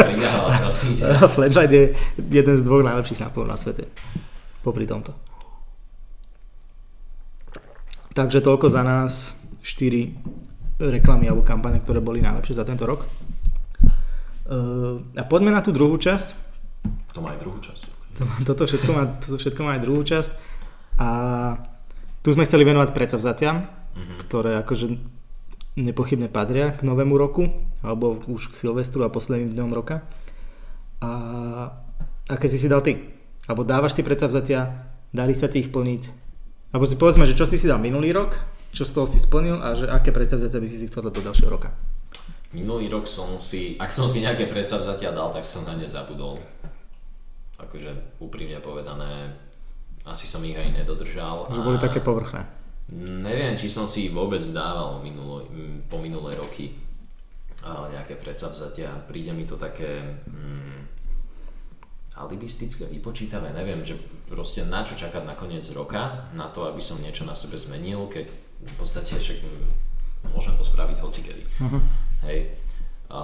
prosím ťa. Flat white je jeden z dvoch najlepších nápojov na svete. Popri tomto. Takže toľko za nás 4 reklamy alebo kampane, ktoré boli najlepšie za tento rok. Uh, a poďme na tú druhú časť. To má aj druhú časť. Toto všetko má, toto všetko má aj druhú časť. A tu sme chceli venovať predsavzatiam, Mhm. ktoré akože nepochybne patria k novému roku, alebo už k Silvestru a posledným dňom roka. A aké si si dal ty? Alebo dávaš si predsavzatia, darí sa ti ich plniť? Alebo si povedzme, že čo si si dal minulý rok, čo z toho si splnil a že aké predsavzatia by si si chcel dať do ďalšieho roka? Minulý rok som si, ak som si nejaké predsavzatia dal, tak som na ne zabudol. Akože úprimne povedané, asi som ich aj nedodržal. Že boli také povrchné. Neviem, či som si vôbec dával minulo, po minulé roky nejaké predsavzatia. Príde mi to také mm, alibistické, vypočítavé, neviem, že proste na čo čakať na koniec roka, na to, aby som niečo na sebe zmenil, keď v podstate však môžem to spraviť hocikedy. Uh-huh. Hej. A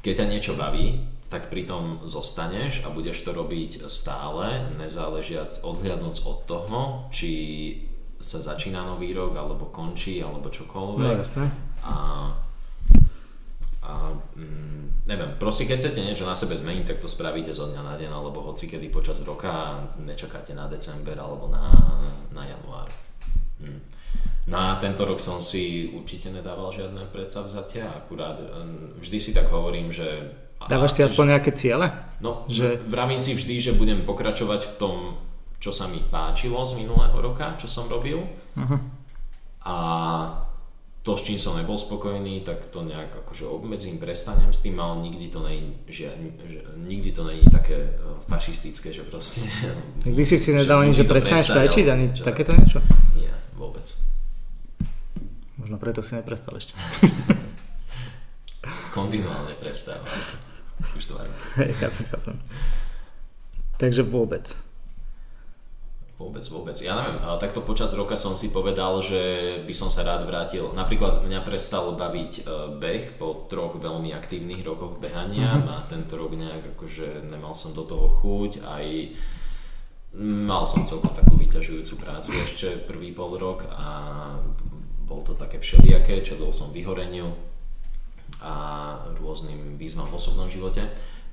keď ťa niečo baví, tak pri tom zostaneš a budeš to robiť stále, nezáležiac, odhliadnúc od toho, či sa začína nový rok, alebo končí, alebo čokoľvek. No jasné. A, a mm, neviem, proste keď chcete niečo na sebe zmeniť, tak to spravíte zo dňa na deň, alebo hoci kedy počas roka nečakáte na december alebo na, na január. Hm. Na tento rok som si určite nedával žiadne predsavzatia, akurát hm, vždy si tak hovorím, že... Dávaš si aspoň nejaké ciele? No, že... vravím si vždy, že budem pokračovať v tom čo sa mi páčilo z minulého roka, čo som robil. Uh-huh. A to, s čím som nebol spokojný, tak to nejak akože obmedzím, prestanem s tým, ale nikdy to není, že, že, nikdy to není také uh, fašistické, že proste... Nikdy si si nedal ani, že prestaneš fajčiť, ani čo? takéto niečo? Nie, vôbec. Možno preto si neprestal ešte. Kontinuálne prestávam. Už to Hej, chápem, chápem. Takže vôbec. Vôbec, vôbec. Ja neviem, takto počas roka som si povedal, že by som sa rád vrátil. Napríklad mňa prestal baviť e, beh po troch veľmi aktívnych rokoch behania mm-hmm. a tento rok nejak akože nemal som do toho chuť, aj mal som celkom takú vyťažujúcu prácu ešte prvý pol rok a bol to také všelijaké, čelil som vyhoreniu a rôznym výzvam v osobnom živote.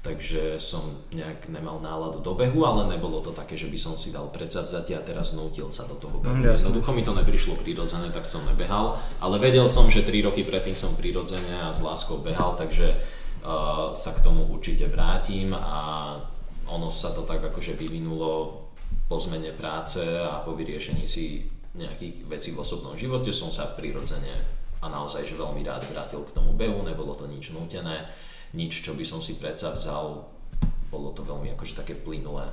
Takže som nejak nemal náladu do behu, ale nebolo to také, že by som si dal predsavzatie a teraz nútil sa do toho behu. Mm, Jednoducho mi to neprišlo prirodzené, tak som nebehal, ale vedel som, že 3 roky predtým som prirodzene a s láskou behal, takže uh, sa k tomu určite vrátim a ono sa to tak akože vyvinulo po zmene práce a po vyriešení si nejakých vecí v osobnom živote. Som sa prirodzene a naozaj že veľmi rád vrátil k tomu behu, nebolo to nič nútené nič, čo by som si predsa vzal. Bolo to veľmi akože také plynulé,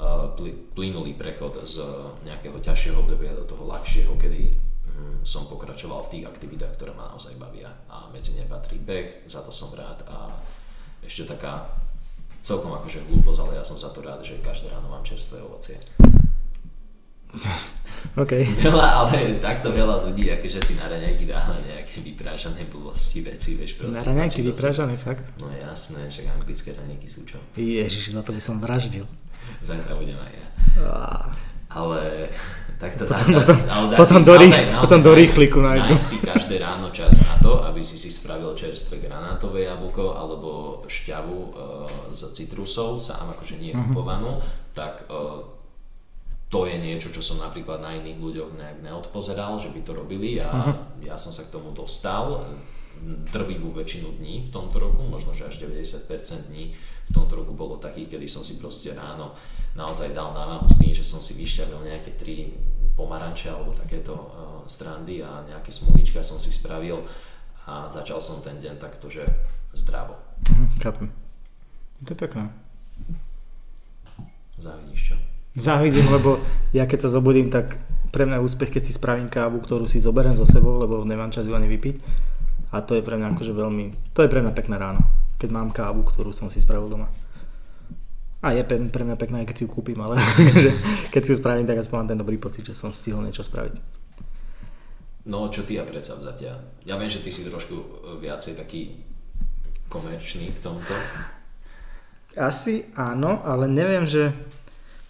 uh, plynulý prechod z nejakého ťažšieho obdobia do toho ľahšieho, kedy um, som pokračoval v tých aktivitách, ktoré ma naozaj bavia a medzi ne patrí beh, za to som rád a ešte taká celkom akože hlúposť, ale ja som za to rád, že každé ráno mám čerstvé ovocie. OK. Veľa, ale takto veľa ľudí, akože si na raňajky dáva nejaké vyprážané blbosti, veci, vieš, proste. Na raňajky vyprážané, fakt? No jasné, že anglické raňajky sú čo. Ježiš, za to by som vraždil. Zajtra budem aj ja. Ale takto potom, potom, ale potom, do, naozaj, naozaj, potom do rýchliku nájdu. si každé ráno čas na to, aby si si spravil čerstvé granátové jablko alebo šťavu uh, z citrusov, sám akože nie uh-huh. kupovanú, tak uh, to je niečo, čo som napríklad na iných ľuďoch nejak neodpozeral, že by to robili a uh-huh. ja som sa k tomu dostal drvivú väčšinu dní v tomto roku, možno že až 90% dní v tomto roku bolo takých, kedy som si proste ráno naozaj dal námahu s tým, že som si vyšťavil nejaké tri pomaranče alebo takéto uh, strandy a nejaké smulička som si spravil a začal som ten deň takto, že zdravo. Uh-huh, chápem. To je pekné. Závidíš čo? Závidím, lebo ja keď sa zobudím, tak pre mňa úspech, keď si spravím kávu, ktorú si zoberiem so sebou, lebo nemám čas ju ani vypiť. A to je pre mňa akože veľmi, to je pre mňa pekné ráno, keď mám kávu, ktorú som si spravil doma. A je pre mňa pekné, keď si ju kúpim, ale keď si ju spravím, tak aspoň mám ten dobrý pocit, že som stihol niečo spraviť. No, čo ty a predsa vzatia? Ja viem, že ty si trošku viacej taký komerčný v tomto. Asi áno, ale neviem, že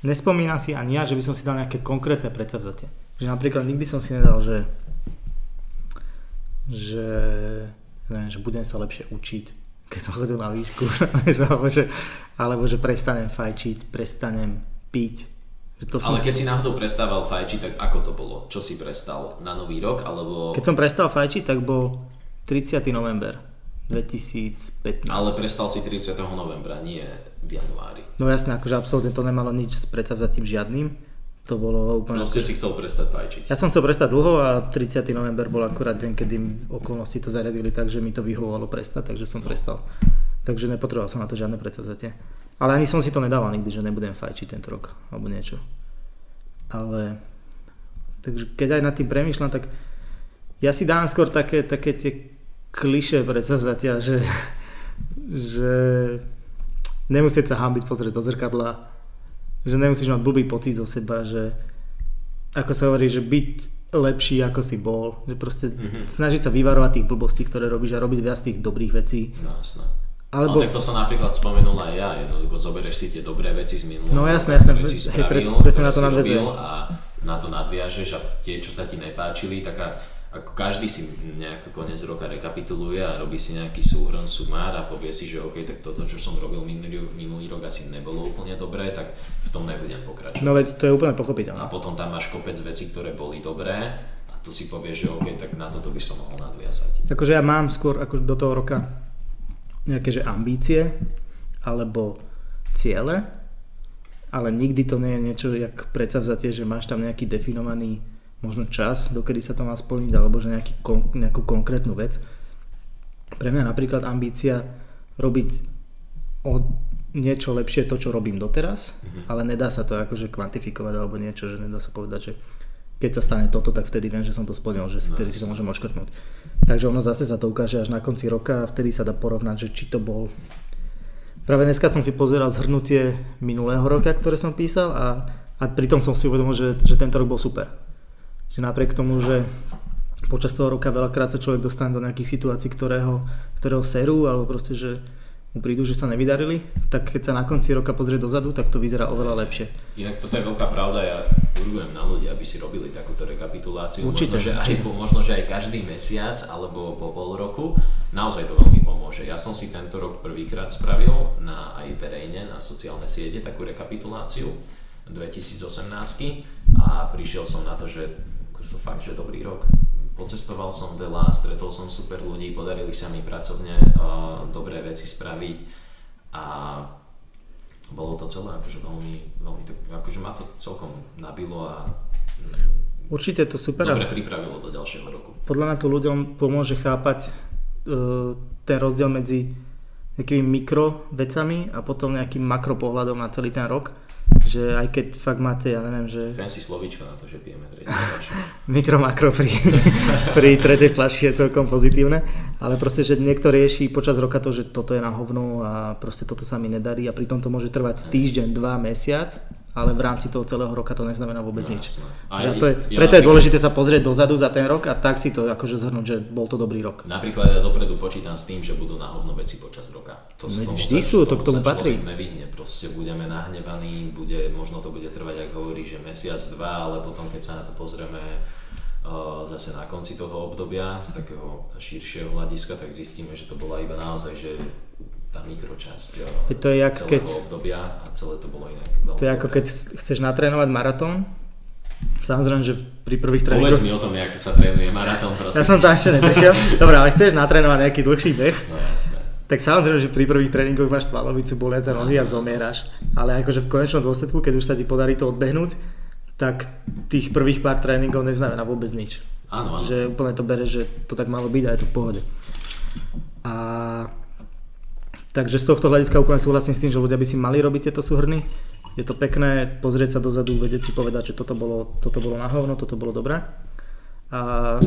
nespomínam si ani ja, že by som si dal nejaké konkrétne predsavzatie. Že napríklad nikdy som si nedal, že že, neviem, že budem sa lepšie učiť, keď som chodil na výšku, alebo, že, alebo že prestanem fajčiť, prestanem piť. Že to Ale keď si náhodou prestával fajčiť, tak ako to bolo? Čo si prestal? Na nový rok? Alebo... Keď som prestal fajčiť, tak bol 30. november 2015. Ale prestal si 30. novembra, nie v januári. No jasne, akože absolútne to nemalo nič s predsavzatím žiadnym. To bolo úplne... Proste si chcel prestať fajčiť. Ja som chcel prestať dlho a 30. november bol akurát deň, kedy okolnosti to zariadili tak, že mi to vyhovovalo prestať, takže som prestal. Takže nepotreboval som na to žiadne predsavzatie. Ale ani som si to nedával nikdy, že nebudem fajčiť tento rok alebo niečo. Ale takže keď aj nad tým premýšľam, tak ja si dám skôr také, také tie kliše predsavzatia, že, že nemusieť sa hambiť pozrieť do zrkadla, že nemusíš mať blbý pocit zo seba, že ako sa hovorí, že byť lepší ako si bol, že proste mm-hmm. snažiť sa vyvarovať tých blbostí, ktoré robíš a robiť viac tých dobrých vecí. No jasné. Alebo... No tak to som napríklad spomenul aj ja, jednoducho zoberieš si tie dobré veci z minulého, no, jasné, jasné. ktoré si spravil, Hej, pre, presne na to nadvezujem. A na to nadviažeš a tie, čo sa ti nepáčili, taká ako každý si nejak koniec roka rekapituluje a robí si nejaký súhrn, sumár a povie si, že OK, tak toto, čo som robil minulý, minulý rok asi nebolo úplne dobré, tak v tom nebudem pokračovať. No veď to je úplne pochopiteľné. A potom tam máš kopec vecí, ktoré boli dobré a tu si povieš, že OK, tak na toto by som mohol nadviazať. Takže ja mám skôr ako do toho roka nejaké že ambície alebo ciele, ale nikdy to nie je niečo jak predsavzatie, že máš tam nejaký definovaný možno čas, dokedy sa to má splniť, alebo že nejaký, nejakú konkrétnu vec. Pre mňa napríklad ambícia robiť o niečo lepšie to, čo robím doteraz, mm-hmm. ale nedá sa to akože kvantifikovať alebo niečo, že nedá sa povedať, že keď sa stane toto, tak vtedy viem, že som to splnil, že si, vtedy si to môžem oškrtnúť. Takže ono zase sa to ukáže až na konci roka a vtedy sa dá porovnať, že či to bol... Práve dneska som si pozeral zhrnutie minulého roka, ktoré som písal a, a pritom som si uvedomil, že, že tento rok bol super že napriek tomu, že počas toho roka veľakrát sa človek dostane do nejakých situácií, ktorého, ktorého serú, alebo proste, že mu prídu, že sa nevydarili, tak keď sa na konci roka pozrie dozadu, tak to vyzerá oveľa lepšie. Inak toto je veľká pravda, ja urgujem na ľudí, aby si robili takúto rekapituláciu. Určite. Možno, že aj, možno, že aj každý mesiac alebo po pol roku. Naozaj to veľmi pomôže. Ja som si tento rok prvýkrát spravil na, aj verejne na sociálne siete takú rekapituláciu 2018 a prišiel som na to, že to fakt, že dobrý rok. Pocestoval som veľa, stretol som super ľudí, podarili sa mi pracovne uh, dobré veci spraviť a bolo to celé akože veľmi, veľmi to, akože ma to celkom nabilo a mm, Určite to super. Dobre pripravilo do ďalšieho roku. Podľa mňa to ľuďom pomôže chápať uh, ten rozdiel medzi nejakými mikro vecami a potom nejakým makro pohľadom na celý ten rok že aj keď fakt máte, ja neviem, že... Fancy slovíčko na to, že pijeme tretí Mikro, makro pri, pri tretej flaši je celkom pozitívne, ale proste, že niekto rieši počas roka to, že toto je na hovno a proste toto sa mi nedarí a pritom to môže trvať týždeň, dva, mesiac ale v rámci toho celého roka to neznamená vôbec no, nič. Že to je, ja preto je dôležité sa pozrieť dozadu za ten rok a tak si to akože zhrnúť, že bol to dobrý rok. Napríklad ja dopredu počítam s tým, že budú na hovno veci počas roka. To no, vždy sa, sú, to k tomu patrí. Nevyhne, proste budeme nahnevaní, bude, možno to bude trvať, ak hovorí, že mesiac, dva, ale potom keď sa na to pozrieme uh, zase na konci toho obdobia z takého širšieho hľadiska, tak zistíme, že to bola iba naozaj, že tá mikročasť je to je jak celého keď, obdobia a celé to bolo inak To je ako keď chceš natrénovať maratón, Samozrejme, že pri prvých tréningoch... Povedz mi o tom, jak sa trénuje maratón, prosím. Ja som tam ešte neprišiel. Dobre, ale chceš natrénovať nejaký dlhší beh? No jasné. Tak samozrejme, že pri prvých tréningoch máš svalovicu, bolia tie nohy a zomieraš. Ale akože v konečnom dôsledku, keď už sa ti podarí to odbehnúť, tak tých prvých pár tréningov neznamená vôbec nič. Áno, áno. Že úplne to bere, že to tak malo byť a je to v pohode. A Takže z tohto hľadiska úplne súhlasím s tým, že ľudia by si mali robiť tieto súhrny. Je to pekné pozrieť sa dozadu, vedieť si povedať, že toto bolo, toto bolo na hovno, toto bolo dobré. A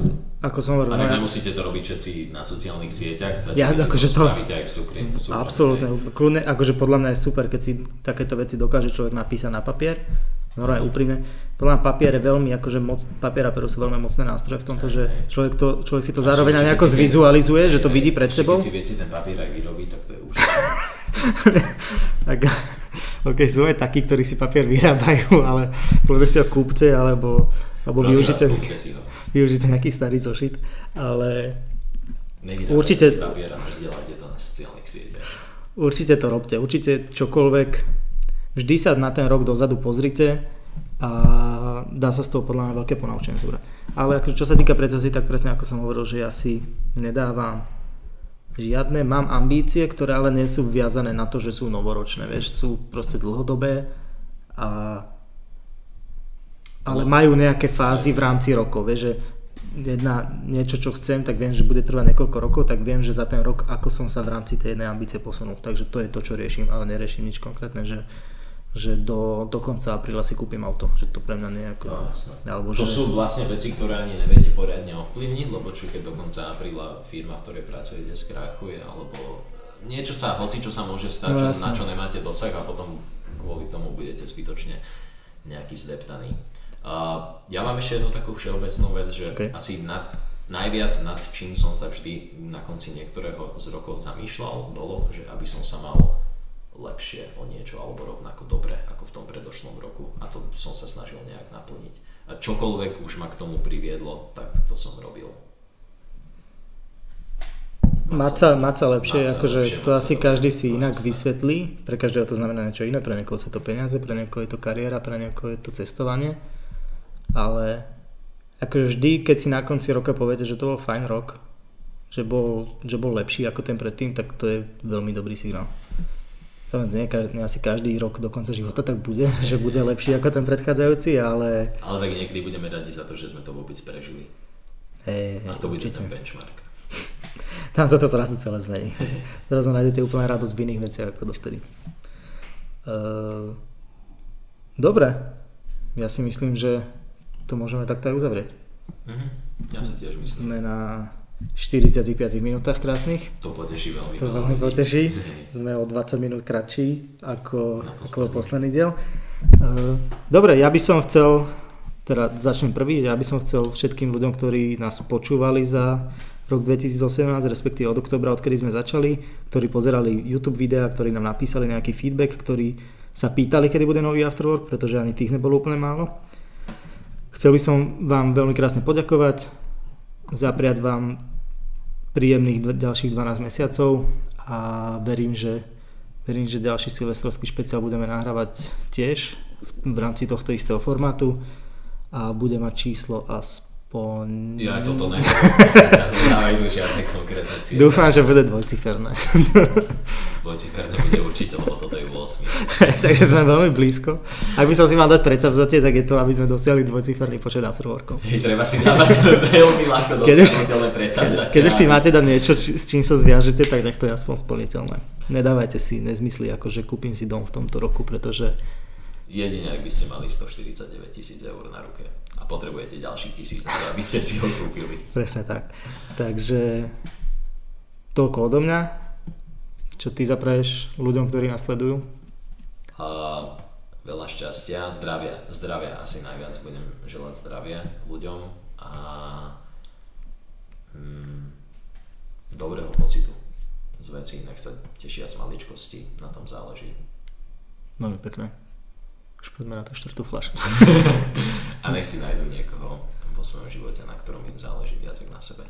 ako som hovoril... A tak nemusíte to robiť všetci na sociálnych sieťach, stačí, ja, akože to, spraviť aj v súkrý. Absolútne, kľudne, akože podľa mňa je super, keď si takéto veci dokáže človek napísať na papier normálne úprimne. Podľa mňa papier je veľmi, akože moc, papier a peru sú veľmi mocné nástroje v tomto, že človek, to, človek si to zároveň aj nejako zvizualizuje, že to vidí pred sebou. Keď si viete ten papier aj vyrobiť, tak to je už. tak, ok, sú aj takí, ktorí si papier vyrábajú, ale kľudne si ho kúpte, alebo, alebo využite, využite nejaký starý zošit, ale určite, si papier a to na sociálnych sieťach. Určite to robte, určite čokoľvek, vždy sa na ten rok dozadu pozrite a dá sa z toho podľa mňa veľké ponaučenie zobrať. Ale ako, čo sa týka predstavy, tak presne ako som hovoril, že ja si nedávam žiadne, mám ambície, ktoré ale nie sú viazané na to, že sú novoročné, vieš, sú proste dlhodobé a ale majú nejaké fázy v rámci rokov, vieš, že jedna, niečo, čo chcem, tak viem, že bude trvať niekoľko rokov, tak viem, že za ten rok, ako som sa v rámci tej jednej ambície posunul. Takže to je to, čo riešim, ale neriešim nič konkrétne, že že do, do konca apríla si kúpim auto, že to pre mňa nie je ako... No, alebo to že... sú vlastne veci, ktoré ani neviete poriadne ovplyvniť, lebo čo keď do konca apríla firma, v ktorej pracujete, skrachuje, alebo niečo sa, hoci čo sa môže stať, no, čo, na čo nemáte dosah a potom kvôli tomu budete zbytočne nejaký zdeptaný. Uh, ja mám ešte jednu takú všeobecnú vec, že okay. asi nad, najviac nad čím som sa vždy na konci niektorého z rokov zamýšľal, bolo, že aby som sa mal lepšie o niečo alebo rovnako dobre ako v tom predošlom roku a to som sa snažil nejak naplniť. A čokoľvek už ma k tomu priviedlo, tak to som robil. Maca, maca lepšie, Maca akože lepšie, to maca asi každý si inak jasné. vysvetlí, pre každého to znamená niečo iné, pre niekoho sú to peniaze, pre niekoho je to kariéra, pre niekoho je to cestovanie, ale akože vždy, keď si na konci roka poviete, že to bol fajn rok, že bol, že bol lepší ako ten predtým, tak to je veľmi dobrý signál. Samozrejme, každý, asi každý rok do konca života tak bude, že bude lepší ako ten predchádzajúci, ale Ale tak niekedy budeme radi za to, že sme to vôbec prežili. hej, A to bude určite. ten benchmark. Tam sa to zrazu celé zmení. Zrazu nájdete úplne radosť v iných veciach ako dovtedy. Uh, dobre. Ja si myslím, že to môžeme takto aj uzavrieť. Mhm. Ja si tiež myslím. Sme na 45 minútach krásnych. To poteší veľmi To veľmi poteší. Sme o 20 minút kratší ako, Naposledy. ako posledný diel. Uh, Dobre, ja by som chcel, teda začnem prvý, že ja by som chcel všetkým ľuďom, ktorí nás počúvali za rok 2018, respektíve od oktobra, odkedy sme začali, ktorí pozerali YouTube videá, ktorí nám napísali nejaký feedback, ktorí sa pýtali, kedy bude nový Afterwork, pretože ani tých nebolo úplne málo. Chcel by som vám veľmi krásne poďakovať, zapriať vám príjemných ďalších 12 mesiacov a verím, že, verím, že ďalší silvestrovský špeciál budeme nahrávať tiež v, v rámci tohto istého formátu a bude mať číslo aspoň... Ja toto neviem. Nedávaj tu žiadne konkrétne cieľe. Dúfam, že bude dvojciferné. Dvojciferné bude určite, lebo toto je 8. Takže sme veľmi blízko. Ak by som si mal dať predsavzatie, tak je to, aby sme dosiahli dvojciferný počet afterworkov. Hej, treba si dávať veľmi ľahko dosiahnutelné predsavzatia. Keď už si máte dať niečo, či- s čím sa zviažete, tak nech to je aspoň splniteľné. Nedávajte si nezmysly, ako že kúpim si dom v tomto roku, pretože Jedine, ak by ste mali 149 tisíc eur na ruke a potrebujete ďalších tisíc na to, aby ste si ho kúpili. presne tak. Takže toľko odo mňa. Čo ty zapraješ ľuďom, ktorí nás sledujú? A veľa šťastia, zdravia, zdravia asi najviac budem želať zdravia ľuďom a mm, dobrého pocitu z vecí, nech sa tešia z maličkosti, na tom záleží. Veľmi pekné. Už poďme na tú štvrtú flašku. A nech si nájdu niekoho vo svojom živote, na ktorom im záleží viac ako na sebe.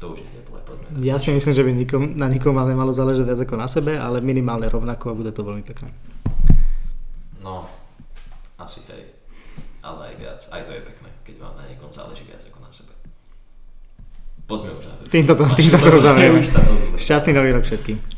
To už je teplé, poďme. na to. Ja si myslím, že by nikom, na nikom máme malo záležať viac ako na sebe, ale minimálne rovnako a bude to veľmi pekné. No, asi hej. Ale aj viac. Aj to je pekné, keď vám na niekom záleží viac ako na sebe. Poďme už na to. Týmto to- týmto to uzavrieme. To. Šťastný nový rok všetkým.